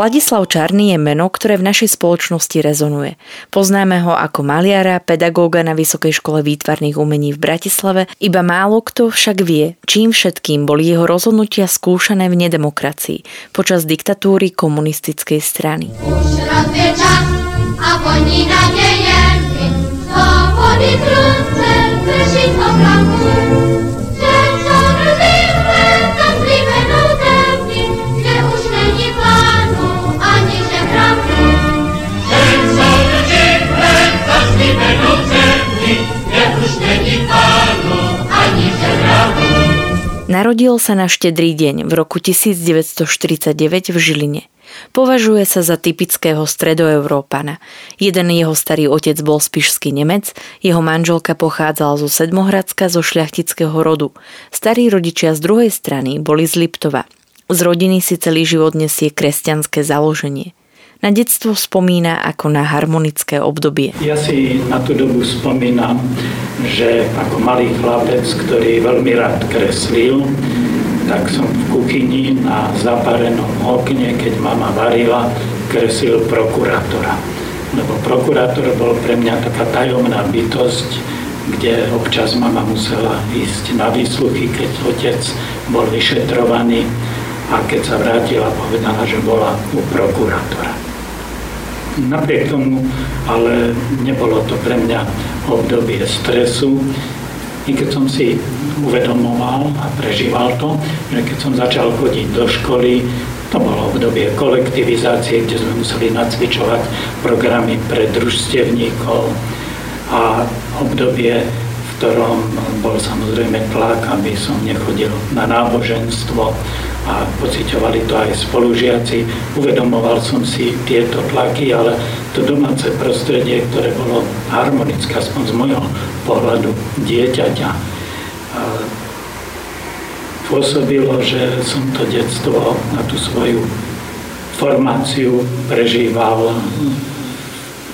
Ladislav Čarný je meno, ktoré v našej spoločnosti rezonuje. Poznáme ho ako maliara, pedagóga na Vysokej škole výtvarných umení v Bratislave, iba málo kto však vie, čím všetkým boli jeho rozhodnutia skúšané v nedemokracii počas diktatúry komunistickej strany. Už Narodil sa na štedrý deň v roku 1949 v Žiline. Považuje sa za typického stredoeurópana. Jeden jeho starý otec bol spišský Nemec, jeho manželka pochádzala zo Sedmohradska zo šľachtického rodu. Starí rodičia z druhej strany boli z Liptova. Z rodiny si celý život nesie kresťanské založenie. Na detstvo spomína ako na harmonické obdobie. Ja si na tú dobu spomínam, že ako malý chlapec, ktorý veľmi rád kreslil, tak som v kuchyni na zaparenom okne, keď mama varila, kreslil prokurátora. Lebo prokurátor bol pre mňa taká tajomná bytosť, kde občas mama musela ísť na výsluchy, keď otec bol vyšetrovaný a keď sa vrátila, povedala, že bola u prokurátora. Napriek tomu, ale nebolo to pre mňa obdobie stresu, i keď som si uvedomoval a prežíval to, že keď som začal chodiť do školy, to bolo obdobie kolektivizácie, kde sme museli nacvičovať programy pre družstevníkov. A obdobie, v ktorom bol samozrejme tlak, aby som nechodil na náboženstvo, a pociťovali to aj spolužiaci. Uvedomoval som si tieto tlaky, ale to domáce prostredie, ktoré bolo harmonické, aspoň z môjho pohľadu dieťaťa, pôsobilo, že som to detstvo na tú svoju formáciu prežíval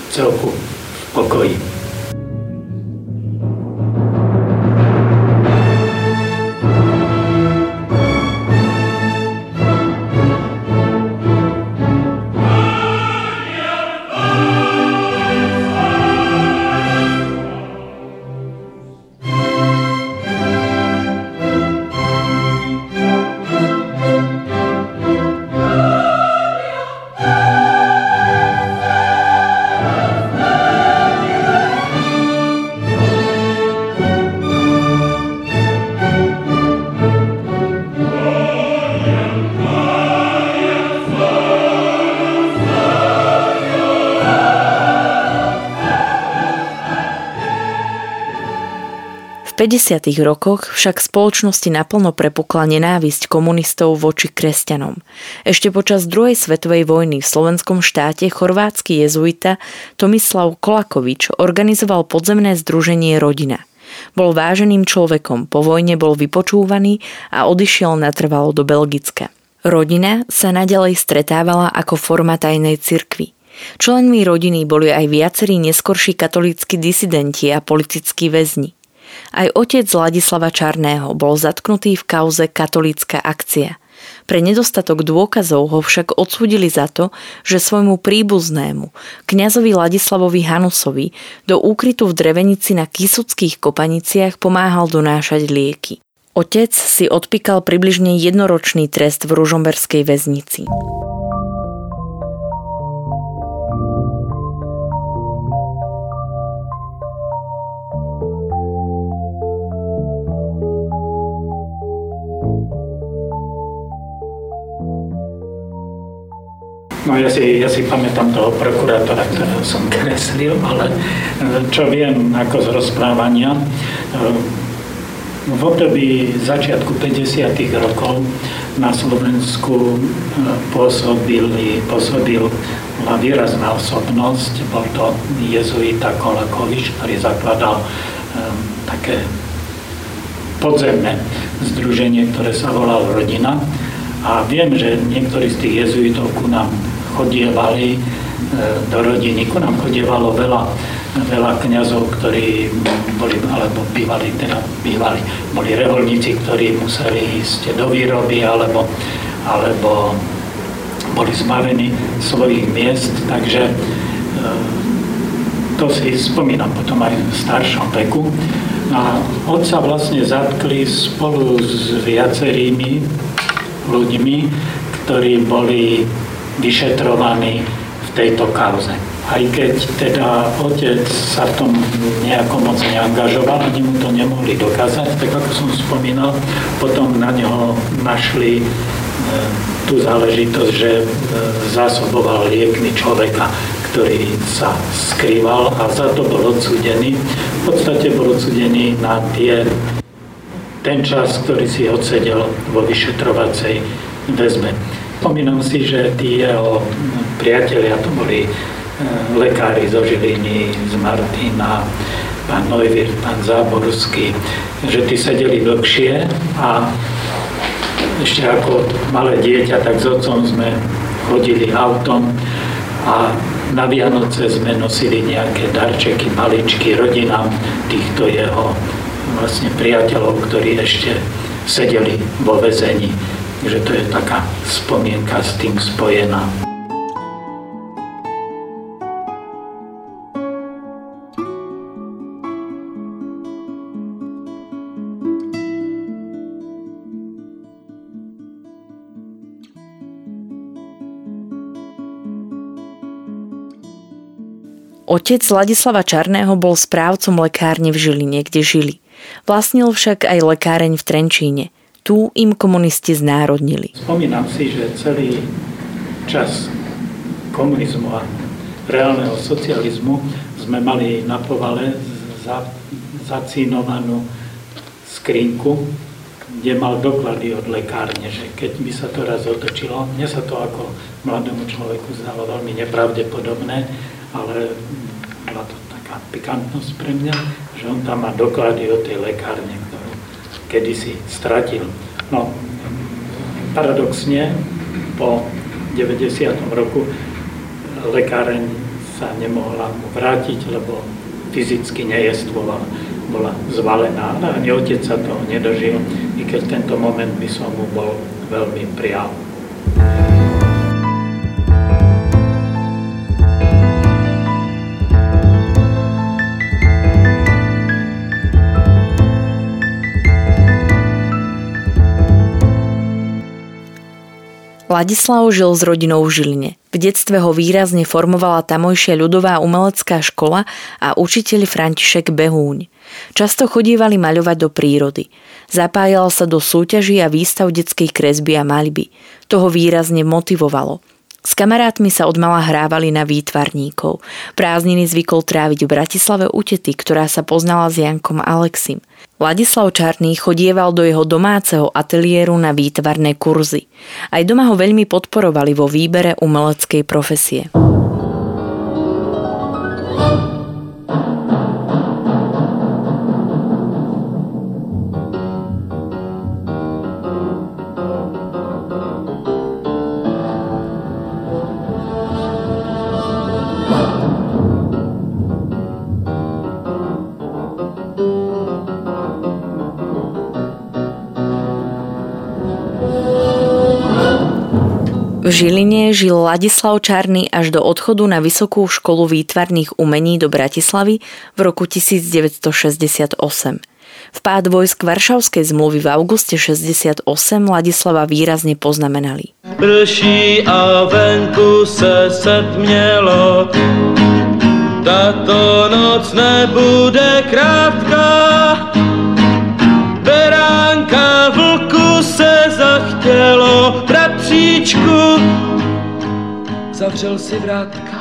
celku v pokoji. 50. rokoch však spoločnosti naplno prepukla nenávisť komunistov voči kresťanom. Ešte počas druhej svetovej vojny v slovenskom štáte chorvátsky jezuita Tomislav Kolakovič organizoval podzemné združenie Rodina. Bol váženým človekom, po vojne bol vypočúvaný a odišiel natrvalo do Belgicka. Rodina sa nadalej stretávala ako forma tajnej cirkvy. Členmi rodiny boli aj viacerí neskorší katolícky disidenti a politickí väzni. Aj otec Ladislava Čarného bol zatknutý v kauze katolícka akcia. Pre nedostatok dôkazov ho však odsúdili za to, že svojmu príbuznému, kňazovi Ladislavovi Hanusovi, do úkrytu v drevenici na Kisuckých kopaniciach pomáhal donášať lieky. Otec si odpíkal približne jednoročný trest v Ružomberskej väznici. No ja si, ja si pamätám toho prokurátora, ktorého som kreslil, ale e, čo viem ako z rozprávania, e, v období začiatku 50. rokov na Slovensku e, pôsobili, pôsobil výrazná osobnosť, bol to jezuita Kolakovič, ktorý zakladal také podzemné združenie, ktoré sa volalo Rodina. A viem, že niektorí z tých jezuitov ku nám chodievali e, do rodiny. Ku nám chodievalo veľa, veľa kniazov, ktorí boli, alebo bývali, teda bývali, boli reholníci, ktorí museli ísť do výroby, alebo, alebo boli zbavení svojich miest, takže e, to si spomínam potom aj v staršom veku. A otca vlastne zatkli spolu s viacerými ľuďmi, ktorí boli vyšetrovaní v tejto kauze. Aj keď teda otec sa v tom nejako moc neangažoval, ani mu to nemohli dokázať, tak ako som spomínal, potom na neho našli e, tú záležitosť, že e, zásoboval liekmi človeka, ktorý sa skrýval a za to bol odsudený. V podstate bol odsudený na tie, ten čas, ktorý si odsedel vo vyšetrovacej väzbe. Spomínam si, že tí jeho priatelia to boli e, lekári zo Žiliny, z Martina, pán Neuwirth, pán Záborský, že tí sedeli dlhšie a ešte ako malé dieťa, tak s otcom sme chodili autom a na Vianoce sme nosili nejaké darčeky, maličky rodinám týchto jeho vlastne priateľov, ktorí ešte sedeli vo vezení že to je taká spomienka s tým spojená. Otec Ladislava Čarného bol správcom lekárne v Žiline, kde žili. Vlastnil však aj lekáreň v Trenčíne – tu im komunisti znárodnili. Spomínam si, že celý čas komunizmu a reálneho socializmu sme mali na povale za, zacínovanú skrinku, kde mal doklady od lekárne, že keď by sa to raz otočilo, mne sa to ako mladému človeku zdalo veľmi nepravdepodobné, ale bola to taká pikantnosť pre mňa, že on tam má doklady od tej lekárne, kedysi stratil. No, paradoxne, po 90. roku lekáreň sa nemohla mu vrátiť, lebo fyzicky nejestvovala, bola zvalená. A ani otec sa toho nedožil, i keď tento moment by som mu bol veľmi prial. Ladislav žil s rodinou v Žiline. V detstve ho výrazne formovala tamojšia ľudová umelecká škola a učiteľ František Behúň. Často chodívali maľovať do prírody. Zapájal sa do súťaží a výstav detskej kresby a maľby. To ho výrazne motivovalo. S kamarátmi sa odmala hrávali na výtvarníkov. Prázdniny zvykol tráviť v Bratislave u tety, ktorá sa poznala s Jankom Alexim. Ladislav Čarný chodieval do jeho domáceho ateliéru na výtvarné kurzy. Aj doma ho veľmi podporovali vo výbere umeleckej profesie. V Žiline žil Ladislav Čarný až do odchodu na Vysokú školu výtvarných umení do Bratislavy v roku 1968. Vpád vojsk Varšavskej zmluvy v auguste 68 Ladislava výrazne poznamenali. Prší a venku se setmělo, tato noc nebude krátká, zavřel si vrátka.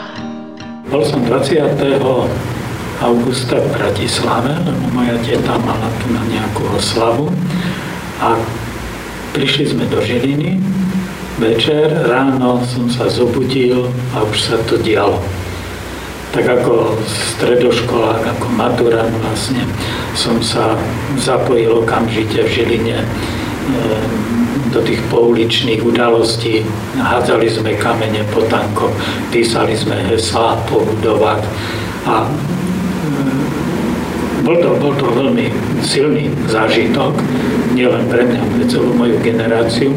Bol som 20. augusta v Bratislave, lebo moja teta mala tu na nejakú oslavu a prišli sme do Žiliny. Večer, ráno som sa zobudil a už sa to dialo. Tak ako stredoškolák, ako maturant vlastne, som sa zapojil okamžite v Žiline do tých pouličných udalostí. Hádzali sme kamene po tankoch, písali sme heslá po a mm, bol to, bol to veľmi silný zážitok, nielen pre mňa, pre celú moju generáciu.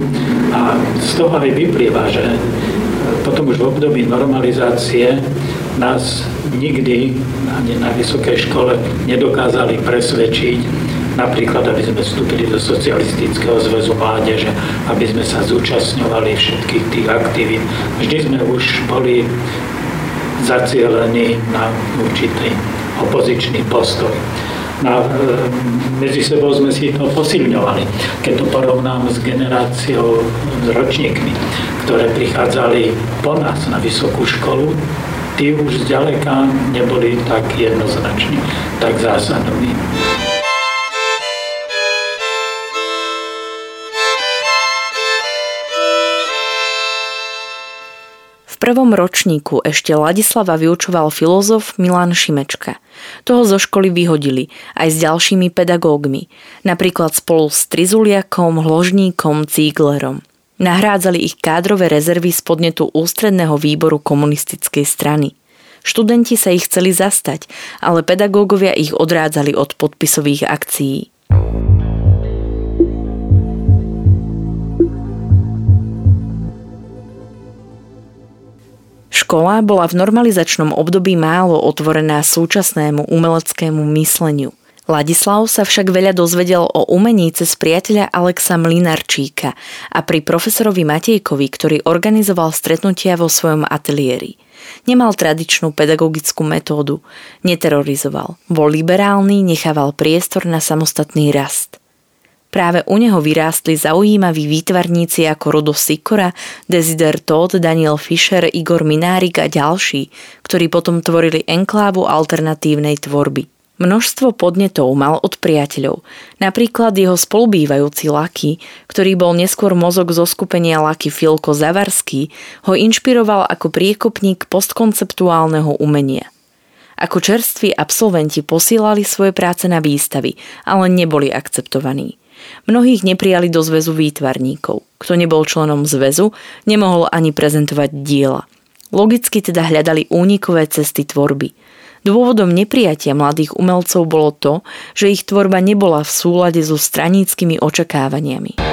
A z toho aj vyplýva, že potom už v období normalizácie nás nikdy ani na vysokej škole nedokázali presvedčiť, napríklad, aby sme vstúpili do Socialistického zväzu mládeže, aby sme sa zúčastňovali všetkých tých aktivít. Vždy sme už boli zacielení na určitý opozičný postoj. Na, e, medzi sebou sme si to posilňovali. Keď to porovnám s generáciou, s ročníkmi, ktoré prichádzali po nás na vysokú školu, tí už zďaleka neboli tak jednoznační, tak zásadoví. Prvom ročníku ešte Ladislava vyučoval filozof Milan Šimečka. Toho zo školy vyhodili aj s ďalšími pedagógmi, napríklad spolu s Trizuliakom, Hložníkom, Cíglerom. Nahrádzali ich kádrové rezervy z podnetu ústredného výboru komunistickej strany. Študenti sa ich chceli zastať, ale pedagógovia ich odrádzali od podpisových akcií. Škola bola v normalizačnom období málo otvorená súčasnému umeleckému mysleniu. Ladislav sa však veľa dozvedel o umení cez priateľa Alexa Mlinarčíka a pri profesorovi Matejkovi, ktorý organizoval stretnutia vo svojom ateliéri. Nemal tradičnú pedagogickú metódu, neterorizoval, bol liberálny, nechával priestor na samostatný rast. Práve u neho vyrástli zaujímaví výtvarníci ako Rudo Sikora, Desider Todd, Daniel Fischer, Igor Minárik a ďalší, ktorí potom tvorili enklávu alternatívnej tvorby. Množstvo podnetov mal od priateľov, napríklad jeho spolubývajúci Laky, ktorý bol neskôr mozog zo skupenia Laky Filko Zavarský, ho inšpiroval ako priekopník postkonceptuálneho umenia. Ako čerství absolventi posílali svoje práce na výstavy, ale neboli akceptovaní. Mnohých neprijali do zväzu výtvarníkov. Kto nebol členom zväzu, nemohol ani prezentovať diela. Logicky teda hľadali únikové cesty tvorby. Dôvodom neprijatia mladých umelcov bolo to, že ich tvorba nebola v súlade so straníckými očakávaniami.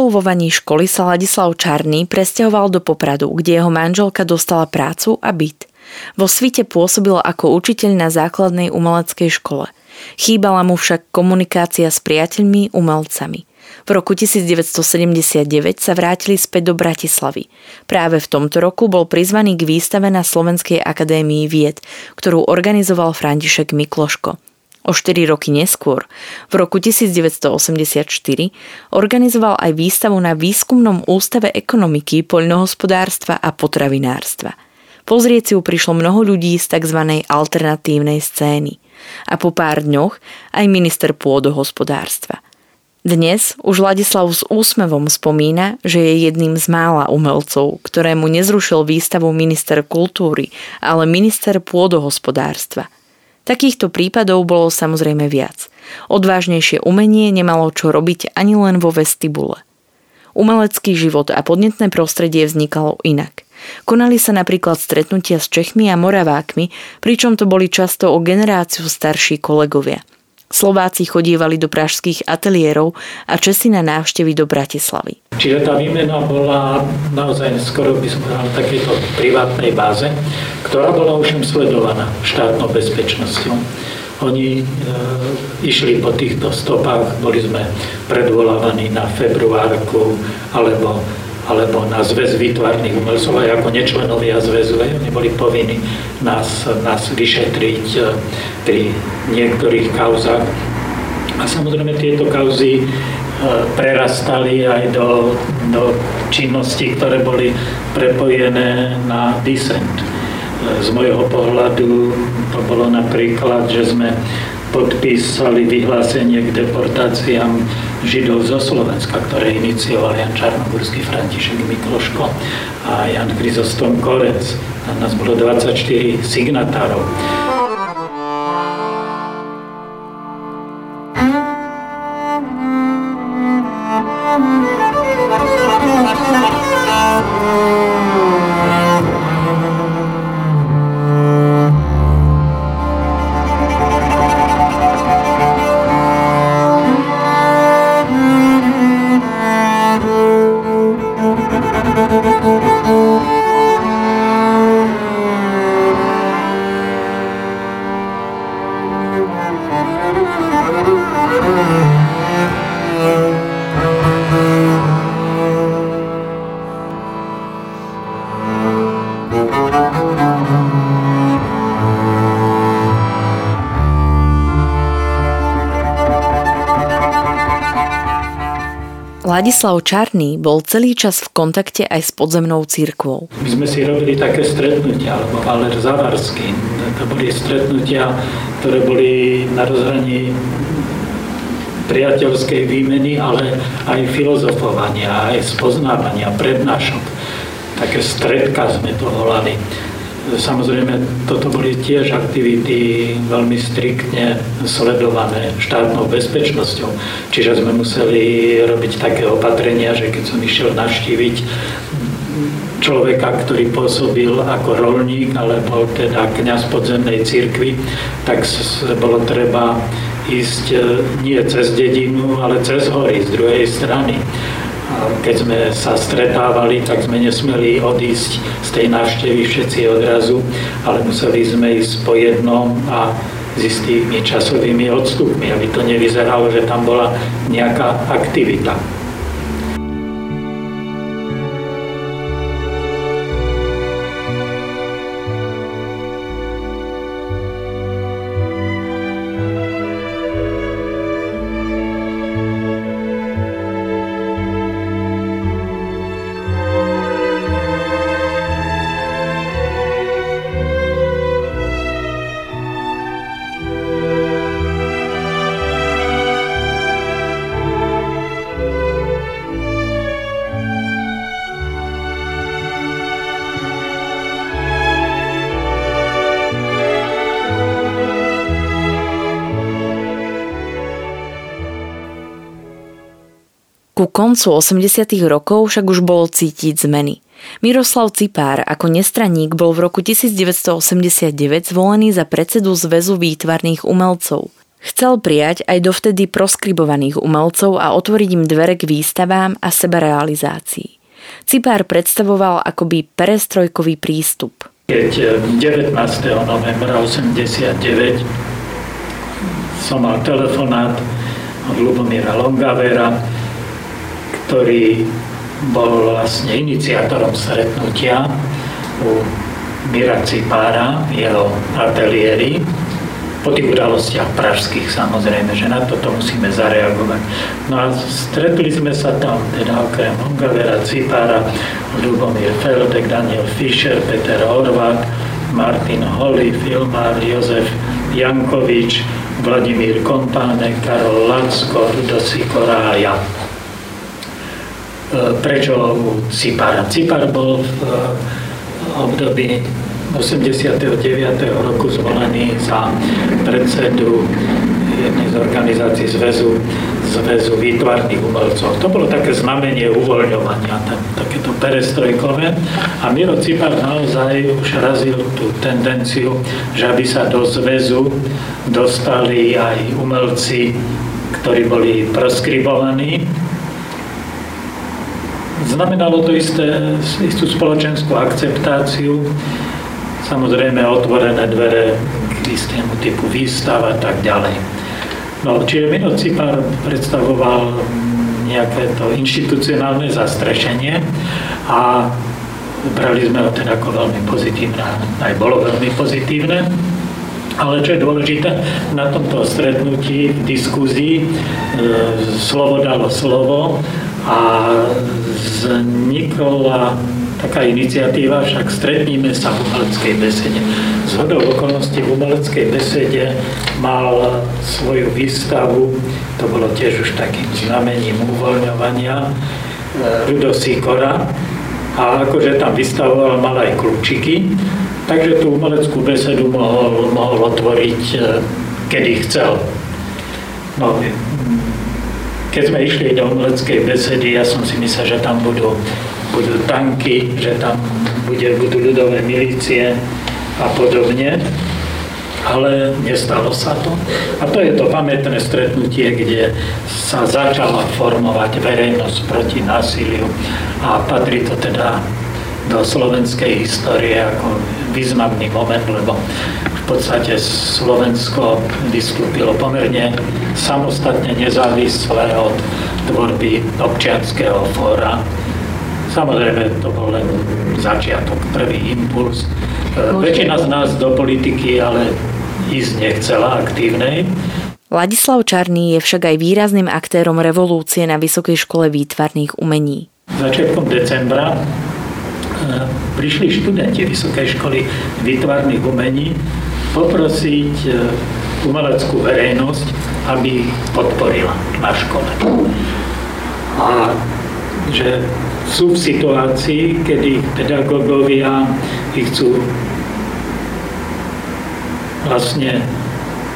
Absolvovaní školy sa Ladislav Čarný presťahoval do Popradu, kde jeho manželka dostala prácu a byt. Vo svite pôsobil ako učiteľ na základnej umeleckej škole. Chýbala mu však komunikácia s priateľmi umelcami. V roku 1979 sa vrátili späť do Bratislavy. Práve v tomto roku bol prizvaný k výstave na Slovenskej akadémii vied, ktorú organizoval František Mikloško. O 4 roky neskôr, v roku 1984, organizoval aj výstavu na Výskumnom ústave ekonomiky, poľnohospodárstva a potravinárstva. Pozrieť si ju prišlo mnoho ľudí z tzv. alternatívnej scény. A po pár dňoch aj minister pôdohospodárstva. Dnes už Ladislav s úsmevom spomína, že je jedným z mála umelcov, ktorému nezrušil výstavu minister kultúry, ale minister pôdohospodárstva – Takýchto prípadov bolo samozrejme viac. Odvážnejšie umenie nemalo čo robiť ani len vo vestibule. Umelecký život a podnetné prostredie vznikalo inak. Konali sa napríklad stretnutia s Čechmi a Moravákmi, pričom to boli často o generáciu starší kolegovia. Slováci chodívali do pražských ateliérov a Česi na návštevy do Bratislavy. Čiže tá výmena bola naozaj skoro by som povedal takéto privátnej báze, ktorá bola už sledovaná štátnou bezpečnosťou. Oni e, išli po týchto stopách, boli sme predvolávaní na februárku alebo alebo na zväz výtvarných umelcov aj ako nečlenovia zväzu. Oni boli povinní nás, nás vyšetriť e, pri niektorých kauzách. A samozrejme tieto kauzy e, prerastali aj do, do činností, ktoré boli prepojené na dissent. E, z môjho pohľadu to bolo napríklad, že sme podpísali vyhlásenie k deportáciám Židov zo Slovenska, ktoré inicioval Jan Čarnogurský, František Mikloško a Jan Krizostom Korec. Tam nás bolo 24 signatárov. Ladislav Čarný bol celý čas v kontakte aj s podzemnou církvou. My sme si robili také stretnutia, alebo Valer Zavarský. To boli stretnutia, ktoré boli na rozhraní priateľskej výmeny, ale aj filozofovania, aj spoznávania, prednášok. Také stredka sme to volali. Samozrejme, toto boli tiež aktivity veľmi striktne sledované štátnou bezpečnosťou. Čiže sme museli robiť také opatrenia, že keď som išiel navštíviť človeka, ktorý pôsobil ako rolník alebo teda kňaz podzemnej cirkvi, tak bolo treba ísť e, nie cez dedinu, ale cez hory z druhej strany keď sme sa stretávali, tak sme nesmeli odísť z tej návštevy všetci odrazu, ale museli sme ísť po jednom a s istými časovými odstupmi, aby to nevyzeralo, že tam bola nejaká aktivita. Koncu 80. rokov však už bolo cítiť zmeny. Miroslav Cipár ako nestraník bol v roku 1989 zvolený za predsedu Zväzu výtvarných umelcov. Chcel prijať aj dovtedy proskribovaných umelcov a otvoriť im dvere k výstavám a sebarealizácii. Cipár predstavoval akoby perestrojkový prístup. Keď 19. novembra 89 som mal telefonát od Lubomíra Longavera, ktorý bol vlastne iniciátorom stretnutia u Mira Cipára v jeho ateliéri po tých udalostiach pražských samozrejme, že na toto musíme zareagovať. No a stretli sme sa tam, teda okrem Ongavera, Cipára, Lubomír Feldek, Daniel Fischer, Peter Horváth, Martin Holly, filmár Jozef Jankovič, Vladimír Kompánek, Karol Lacko, Rudosi Korája. E, prečo Cipara. Cipar bol v e, období 89. roku zvolený za predsedu jednej z organizácií zväzu zväzu výtvarných umelcov. To bolo také znamenie uvoľňovania, takéto perestrojkové. A Miro Cipar naozaj už razil tú tendenciu, že aby sa do zväzu dostali aj umelci, ktorí boli proskribovaní. Znamenalo to isté, istú spoločenskú akceptáciu, samozrejme otvorené dvere k istému typu výstav a tak ďalej. No, čiže Minocipar predstavoval nejaké to inštitucionálne zastrešenie a brali sme ho teda ako veľmi pozitívne, aj bolo veľmi pozitívne. Ale čo je dôležité, na tomto stretnutí, v diskuzii, e, slovo dalo slovo a vznikla taká iniciatíva, však stretníme sa v umeleckej besede. Z hodou okolností v umeleckej besede mal svoju výstavu, to bolo tiež už takým znamením uvoľňovania, e, Rudo Sikora, a akože tam vystavoval, mal aj kľúčiky, takže tú umeleckú besedu mohol, mohol otvoriť, e, kedy chcel. No, keď sme išli do umeleckej besedy, ja som si myslel, že tam budú budú tanky, že tam bude, budú ľudové milície a podobne. Ale nestalo sa to. A to je to pamätné stretnutie, kde sa začala formovať verejnosť proti násiliu a patrí to teda do slovenskej histórie ako významný moment, lebo podstate Slovensko vystúpilo pomerne samostatne nezávisle od tvorby občianského fóra Samozrejme, to bol len začiatok, prvý impuls. Väčšina z nás do politiky ale ísť nechcela aktívnej. Ladislav Čarný je však aj výrazným aktérom revolúcie na Vysokej škole výtvarných umení. Začiatkom decembra e, prišli študenti Vysokej školy výtvarných umení poprosiť e, umeleckú verejnosť, aby podporila na škole. A že sú v situácii, kedy pedagógovia ich chcú vlastne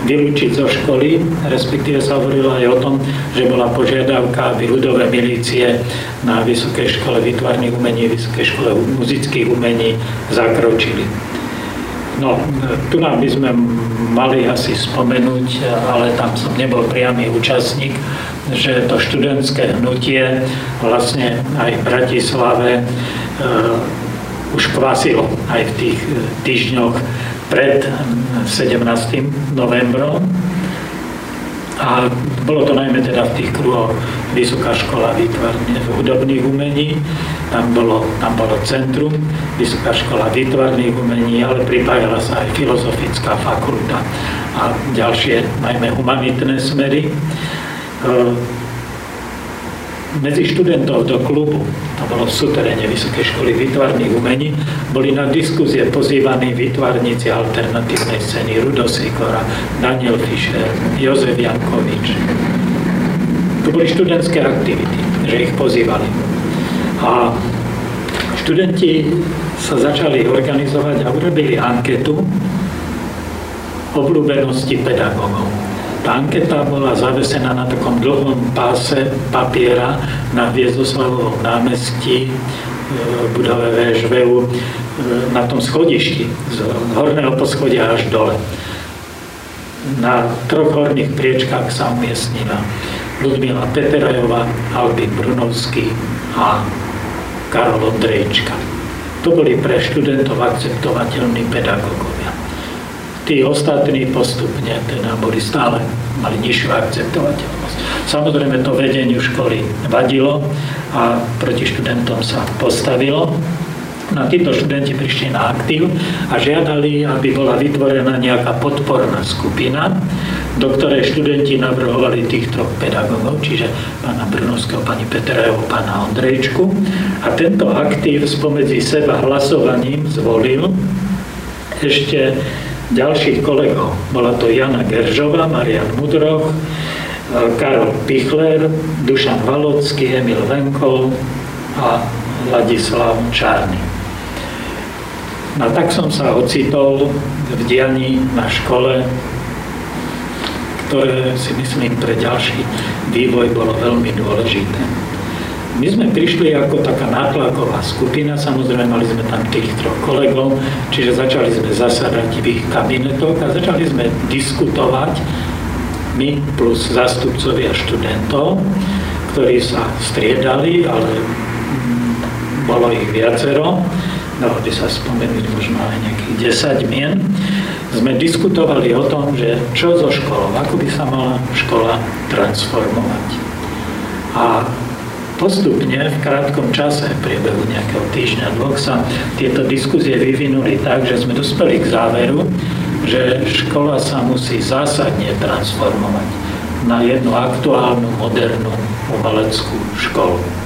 vylúčiť zo školy, respektíve sa hovorilo aj o tom, že bola požiadavka, aby ľudové milície na Vysokej škole výtvarných umení, Vysokej škole muzických umení zakročili. No, tu nám by sme mali asi spomenúť, ale tam som nebol priamy účastník, že to študentské hnutie vlastne aj v Bratislave e, už kvasilo aj v tých týždňoch pred 17. novembrom a bolo to najmä teda v tých kruhoch Vysoká škola výtvarne hudobných umení, tam bolo, tam bolo centrum, Vysoká škola výtvarných umení, ale pripájala sa aj filozofická fakulta a ďalšie, najmä humanitné smery. E, medzi študentov do klubu, to bolo v suteréne Vysokej školy výtvarných umení, boli na diskuzie pozývaní výtvarníci alternatívnej scény Rudo Sikora, Daniel Fischer, Jozef Jankovič. To boli študentské aktivity, že ich pozývali. A študenti sa začali organizovať a urobili anketu obľúbenosti pedagógov. Tá anketa bola zavesená na takom dlhom páse papiera na Viezdoslavovom námestí v budove VŽVU na tom schodišti z horného poschodia až dole. Na troch horných priečkách sa umiestnila Ludmila Peterajová, Albin Brunovský a Karol Ondrejčka. To boli pre študentov akceptovateľní pedagógovia. Tí ostatní postupne teda boli stále, mali nižšiu akceptovateľnosť. Samozrejme to vedeniu školy vadilo a proti študentom sa postavilo. No títo študenti prišli na aktív a žiadali, aby bola vytvorená nejaká podporná skupina, do ktorej študenti navrhovali tých troch pedagógov, čiže pána Brunovského, pani Petrajovú, pána Ondrejčku. A tento aktív spomedzi seba hlasovaním zvolil ešte ďalších kolegov. Bola to Jana Geržová, Marian Mudroch, Karol Pichler, Dušan Valocký, Emil Venkol a Ladislav Čárny. No tak som sa ocitol v dianí na škole, ktoré si myslím pre ďalší vývoj bolo veľmi dôležité. My sme prišli ako taká nátlaková skupina, samozrejme mali sme tam tých troch kolegov, čiže začali sme zasadať v ich kabinetoch a začali sme diskutovať my plus zástupcovia študentov, ktorí sa striedali, ale bolo ich viacero, dalo by sa spomenúť možno aj nejakých 10 mien sme diskutovali o tom, že čo so školou, ako by sa mala škola transformovať. A postupne v krátkom čase, v priebehu nejakého týždňa, dvoch sa tieto diskuzie vyvinuli tak, že sme dospeli k záveru, že škola sa musí zásadne transformovať na jednu aktuálnu, modernú umeleckú školu.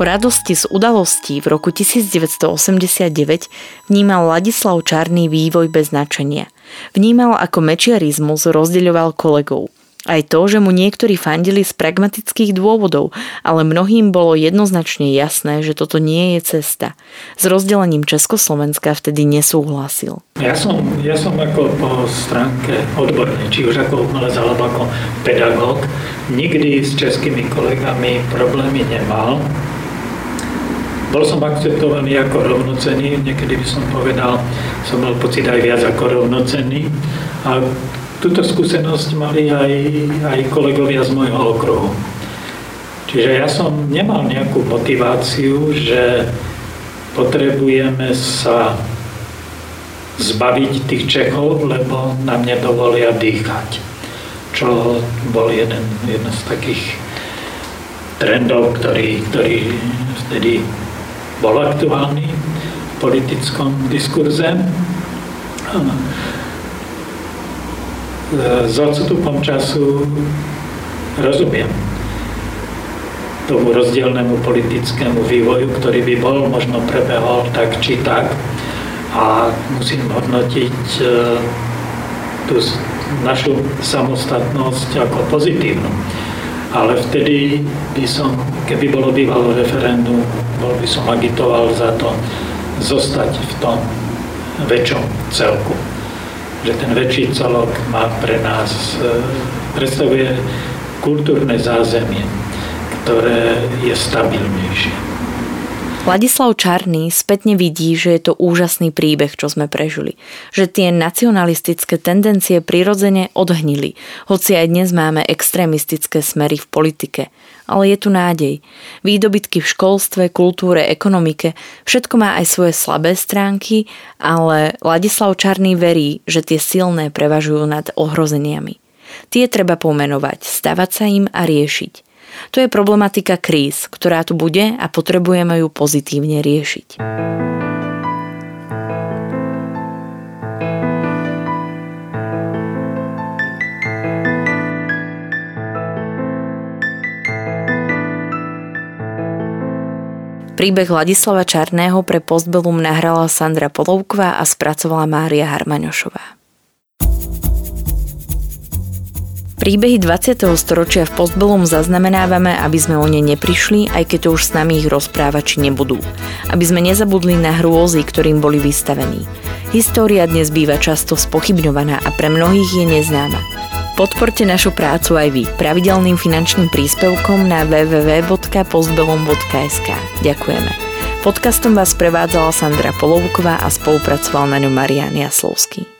Po radosti z udalostí v roku 1989 vnímal Ladislav Čarný vývoj bez značenia. Vnímal ako mečiarizmus rozdeľoval kolegov. Aj to, že mu niektorí fandili z pragmatických dôvodov, ale mnohým bolo jednoznačne jasné, že toto nie je cesta. S rozdelením Československa vtedy nesúhlasil. Ja som, ja som ako po stránke odbornej, či už ako umelec alebo ako pedagóg, nikdy s českými kolegami problémy nemal bol som akceptovaný ako rovnocený, niekedy by som povedal, som mal pocit aj viac ako rovnocený. A túto skúsenosť mali aj, aj kolegovia z môjho okruhu. Čiže ja som nemal nejakú motiváciu, že potrebujeme sa zbaviť tých Čechov, lebo nám nedovolia dýchať. Čo bol jeden, jeden z takých trendov, ktorý, ktorý vtedy bol aktuálny v politickom diskurze. S odstupom času rozumiem tomu rozdielnemu politickému vývoju, ktorý by bol, možno prebehol tak či tak. A musím hodnotiť e, tú našu samostatnosť ako pozitívnu ale vtedy by som, keby bolo bývalo referendum, bol by som agitoval za to zostať v tom väčšom celku. Že ten väčší celok má pre nás, e, predstavuje kultúrne zázemie, ktoré je stabilnejšie. Ladislav Čarný spätne vidí, že je to úžasný príbeh, čo sme prežili. Že tie nacionalistické tendencie prirodzene odhnili, hoci aj dnes máme extrémistické smery v politike. Ale je tu nádej. Výdobytky v školstve, kultúre, ekonomike, všetko má aj svoje slabé stránky, ale Ladislav Čarný verí, že tie silné prevažujú nad ohrozeniami. Tie treba pomenovať, stavať sa im a riešiť. To je problematika kríz, ktorá tu bude a potrebujeme ju pozitívne riešiť. Príbeh Ladislava Čarného pre Postbellum nahrala Sandra Polovková a spracovala Mária Harmaňošová. Príbehy 20. storočia v postbelom zaznamenávame, aby sme o ne neprišli, aj keď to už s nami ich rozprávači nebudú. Aby sme nezabudli na hrôzy, ktorým boli vystavení. História dnes býva často spochybňovaná a pre mnohých je neznáma. Podporte našu prácu aj vy pravidelným finančným príspevkom na www.postbelom.sk. Ďakujeme. Podcastom vás prevádzala Sandra Polovková a spolupracoval na ňom Marian Jaslovský.